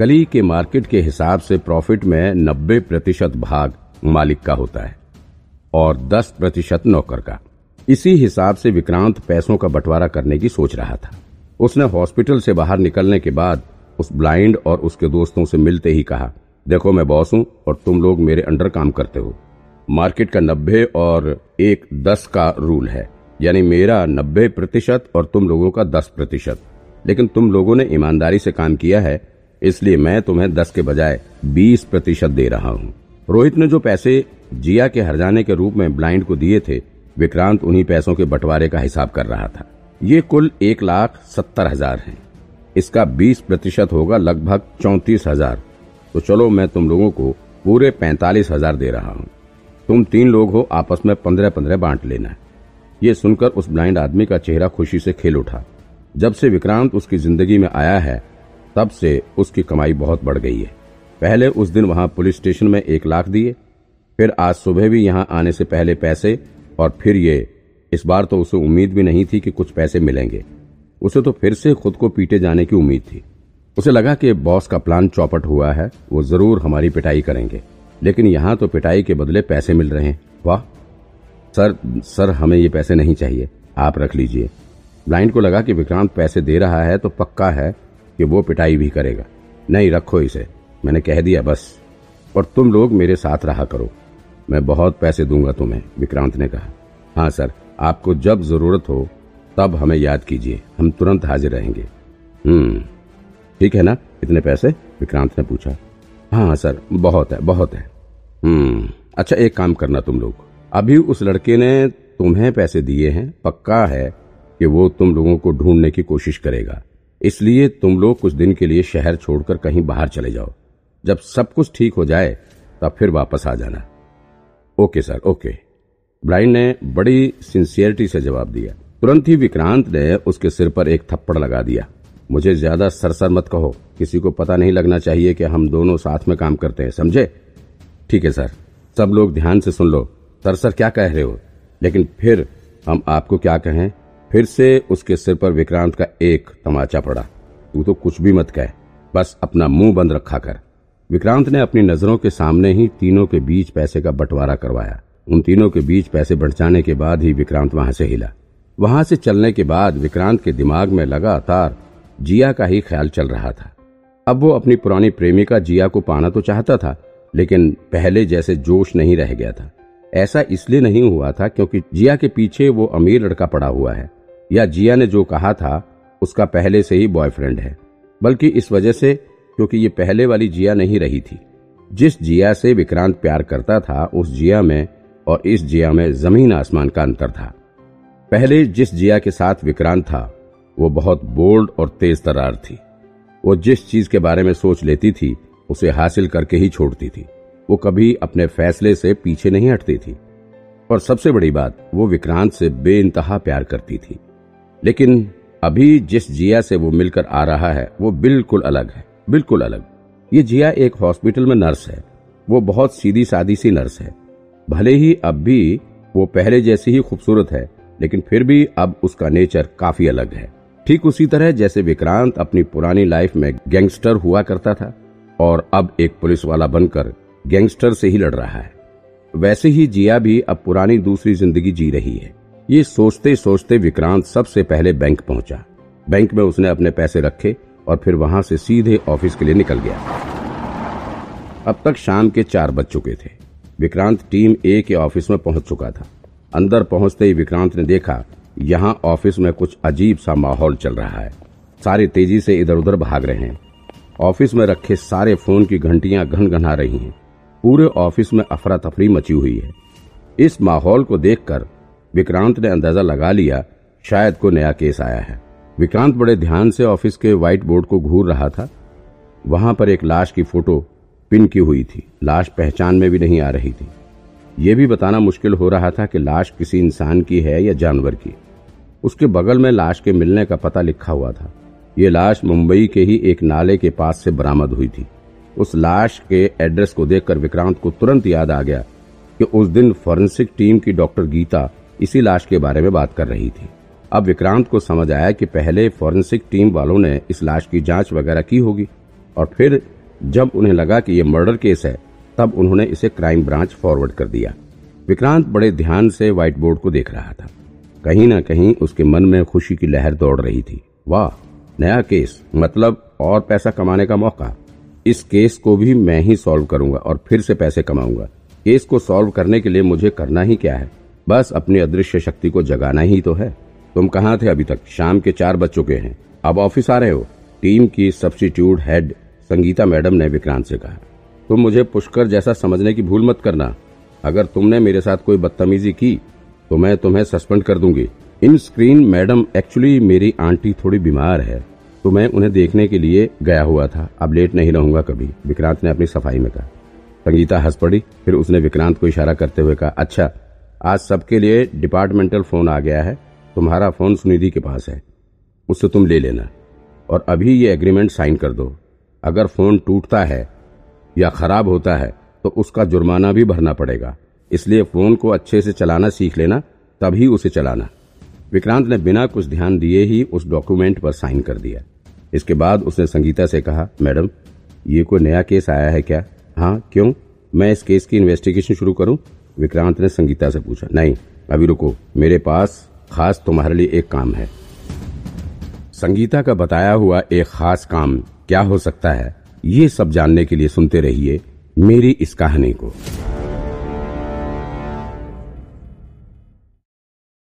गली के मार्केट के हिसाब से प्रॉफिट में नब्बे प्रतिशत भाग मालिक का होता है और दस प्रतिशत नौकर का। इसी हिसाब से विक्रांत पैसों का बंटवारा करने की सोच रहा था। उसने हॉस्पिटल से बाहर निकलने के बाद उस ब्लाइंड और उसके दोस्तों से मिलते ही कहा, देखो मैं बॉस हूँ और तुम लोग मेरे अंडर काम करते हो। मार्केट का नब्बे और एक दस का रूल है, यानी मेरा नब्बे प्रतिशत और तुम लोगों का दस प्रतिशत। लेकिन तुम लोगों ने ईमानदारी से काम किया है इसलिए मैं तुम्हें दस के बजाय बीस प्रतिशत दे रहा हूँ। रोहित ने जो पैसे जिया के हरजाने के रूप में ब्लाइंड को दिए थे, विक्रांत उन्हीं पैसों के बंटवारे का हिसाब कर रहा था। ये कुल एक लाख सत्तर हज़ार है। इसका बीस प्रतिशत होगा लगभग चौंतीस हज़ार। तो चलो मैं तुम लोगों को पूरे पैंतालीस हज़ार दे रहा हूँ। तुम तीन लोग हो, आपस में पंद्रह पंद्रह बांट लेना। ये सुनकर उस ब्लाइंड आदमी का चेहरा खुशी से खेल उठा। जब से विक्रांत उसकी ज़िंदगी में आया है तब से उसकी कमाई बहुत बढ़ गई है। पहले उस दिन वहाँ पुलिस स्टेशन में एक लाख दिए, फिर आज सुबह भी यहाँ आने से पहले पैसे, और फिर ये, इस बार तो उसे उम्मीद भी नहीं थी कि कुछ पैसे मिलेंगे। उसे तो फिर से खुद को पीटे जाने की उम्मीद थी। उसे लगा कि बॉस का प्लान चौपट हुआ है, वो ज़रूर हमारी पिटाई करेंगे। लेकिन यहाँ तो पिटाई के बदले पैसे मिल रहे हैं। वाह! सर सर, हमें ये पैसे नहीं चाहिए। आप रख लीजिए। ब्लाइंड को लगा कि विक्रांत पैसे दे रहा है तो पक्का है कि वो पिटाई भी करेगा। नहीं, रखो इसे। मैंने कह दिया, बस। और तुम लोग मेरे साथ रहा करो। मैं बहुत पैसे दूँगा तुम्हें, विक्रांत ने कहा। हाँ सर, आपको जब ज़रूरत हो, तब हमें याद कीजिए। हम तुरंत हाजिर रहेंगे। हम्म। ठीक है ना? इतने पैसे? विक्रांत ने पूछा। हाँ हाँ सर, बहुत है बहुत है। हम्म। अच्छा एक काम करना तुम लोग। अभी उस लड़के ने तुम्हें पैसे दिए हैं, पक्का है कि वो तुम लोगों को ढूँढने की कोशिश करेगा। इसलिए तुम लोग कुछ दिन के लिए शहर छोड़कर कहीं बाहर चले जाओ। जब सब कुछ ठीक हो जाए, तब फिर वापस आ जाना। Okay sir, okay. ब्लाइंड ने बड़ी सिंसियरिटी से जवाब दिया। तुरंत ही विक्रांत ने उसके सिर पर एक थप्पड़ लगा दिया। मुझे ज़्यादा सरसर मत कहो। किसी को पता नहीं लगना चाहिए कि हम दोनों साथ में काम करते हैं, समझे? ठीक है सर। सब लोग ध्यान से सुन लो। सरसर क्या कह रहे हो? लेकिन फिर हम आपको क्या कहें? फिर से उसके सिर पर विक्रांत का एक तमाचा पड़ा। तू तो कुछ भी मत कह, बस अपना मुँह बंद रखा कर। विक्रांत ने अपनी नज़रों के सामने ही तीनों के बीच पैसे का बंटवारा करवाया। उन तीनों के बीच पैसे बढ़ जाने के बाद ही विक्रांत वहाँ से हिला। वहाँ से चलने के बाद विक्रांत के दिमाग में लगातार जिया का ही ख्याल चल रहा था। अब वो अपनी पुरानी प्रेमिका जिया को पाना तो चाहता था, लेकिन पहले जैसे जोश नहीं रह गया था। ऐसा इसलिए नहीं हुआ था क्योंकि जिया के पीछे वो अमीर लड़का पड़ा हुआ है। या जिया ने जो कहा था, उसका पहले से ही बॉयफ्रेंड है। बल्कि इस वजह से, क्योंकि ये पहले वाली जिया नहीं रही थी। जिस जिया से विक्रांत प्यार करता था, उस जिया में और इस जिया में ज़मीन आसमान का अंतर था। पहले जिस जिया के साथ विक्रांत था, वो बहुत बोल्ड और तेज तरार थी। वो जिस चीज़ के बारे में सोच लेती थी, उसे हासिल करके ही छोड़ती थी। वो कभी अपने फैसले से पीछे नहीं हटती थी। और सबसे बड़ी बात, वो विक्रांत से बेइंतहा प्यार करती थी। लेकिन अभी जिस जिया से वो मिलकर आ रहा है, वो बिल्कुल अलग है, बिल्कुल अलग। ये जिया एक हॉस्पिटल में नर्स है। वो बहुत सीधी सादी सी नर्स है। भले ही अब भी वो पहले जैसी ही खूबसूरत है, लेकिन फिर भी अब उसका नेचर काफ़ी अलग है। ठीक उसी तरह जैसे विक्रांत अपनी पुरानी लाइफ में गैंगस्टर हुआ करता था, और अब एक पुलिस वाला बनकर गैंगस्टर से ही लड़ रहा है। वैसे ही जिया भी अब पुरानी दूसरी ज़िंदगी जी रही है। ये सोचते सोचते विक्रांत सबसे पहले बैंक पहुँचा। बैंक में उसने अपने पैसे रखे और फिर वहाँ से सीधे ऑफ़िस के लिए निकल गया। अब तक शाम के चार बज चुके थे। विक्रांत टीम ए के ऑफ़िस में पहुँच चुका था। अंदर पहुँचते ही विक्रांत ने देखा, यहाँ ऑफ़िस में कुछ अजीब सा माहौल चल रहा है। सारे तेज़ी से इधर उधर भाग रहे हैं। ऑफ़िस में रखे सारे फ़ोन की घंटियाँ घन रही हैं। पूरे ऑफ़िस में अफरा तफरी मची हुई है। इस माहौल को देखकर विक्रांत ने अंदाज़ा लगा लिया, शायद को नया केस आया है। विक्रांत बड़े ध्यान से ऑफ़िस के व्हाइट बोर्ड को घूर रहा था। वहाँ पर एक लाश की फ़ोटो पिन की हुई थी। लाश पहचान में भी नहीं आ रही थी। यह भी बताना मुश्किल हो रहा था कि लाश किसी इंसान की है या जानवर की। उसके बगल में लाश के मिलने का पता लिखा हुआ था। ये लाश मुंबई के ही एक नाले के पास से बरामद हुई थी। उस लाश के एड्रेस को देखकर विक्रांत को तुरंत याद आ गया कि उस दिन फॉरेंसिक टीम की डॉक्टर गीता इसी लाश के बारे में बात कर रही थी। अब विक्रांत को समझ आया कि पहले फॉरेंसिक टीम वालों ने इस लाश की जाँच वगैरह की होगी, और फिर जब उन्हें लगा कि यह मर्डर केस है, तब उन्होंने इसे क्राइम ब्रांच फॉरवर्ड कर दिया। विक्रांत बड़े ध्यान से व्हाइट बोर्ड को देख रहा था। कहीं ना कहीं उसके मन में खुशी की लहर दौड़ रही थी। वाह, नया केस मतलब और पैसा कमाने का मौका। इस केस को भी मैं ही सॉल्व करूँगा और फिर से पैसे कमाऊँगा। केस को सॉल्व करने के लिए मुझे करना ही क्या है? बस अपनी अदृश्य शक्ति को जगाना ही तो है। तुम कहाँ थे अभी तक? शाम के चार बज चुके हैं। अब ऑफ़िस आ रहे हो? टीम की सब्सिट्यूट हेड संगीता मैडम ने विक्रांत से कहा। तुम मुझे पुष्कर जैसा समझने की भूल मत करना। अगर तुमने मेरे साथ कोई बदतमीजी की तो मैं तुम्हें सस्पेंड कर दूँगी। इन स्क्रीन मैडम एक्चुअली मेरी आंटी थोड़ी बीमार है तो मैं उन्हें देखने के लिए गया हुआ था। अब लेट नहीं रहूँगा कभी। विक्रांत ने अपनी सफ़ाई में कहा। संगीता हंस पड़ी, फिर उसने विक्रांत को इशारा करते हुए कहा अच्छा आज सबके लिए डिपार्टमेंटल फ़ोन आ गया है। तुम्हारा फ़ोन सुनिधि के पास है। उससे तुम ले लेना। और अभी ये एग्रीमेंट साइन कर दो। अगर फ़ोन टूटता है या खराब होता है तो उसका जुर्माना भी भरना पड़ेगा। इसलिए फ़ोन को अच्छे से चलाना सीख लेना, तभी उसे चलाना। विक्रांत ने बिना कुछ ध्यान दिए ही उस डॉक्यूमेंट पर साइन कर दिया। इसके बाद उसने संगीता से कहा, मैडम, ये कोई नया केस आया है क्या? हाँ क्यों? मैं इस केस की इन्वेस्टिगेशन शुरू करूँ? विक्रांत ने संगीता से पूछा, नहीं, अभी रुको, मेरे पास खास तुम्हारे लिए एक काम है। संगीता का बताया हुआ एक खास काम क्या हो सकता है, ये सब जानने के लिए सुनते रहिए मेरी इस कहानी को।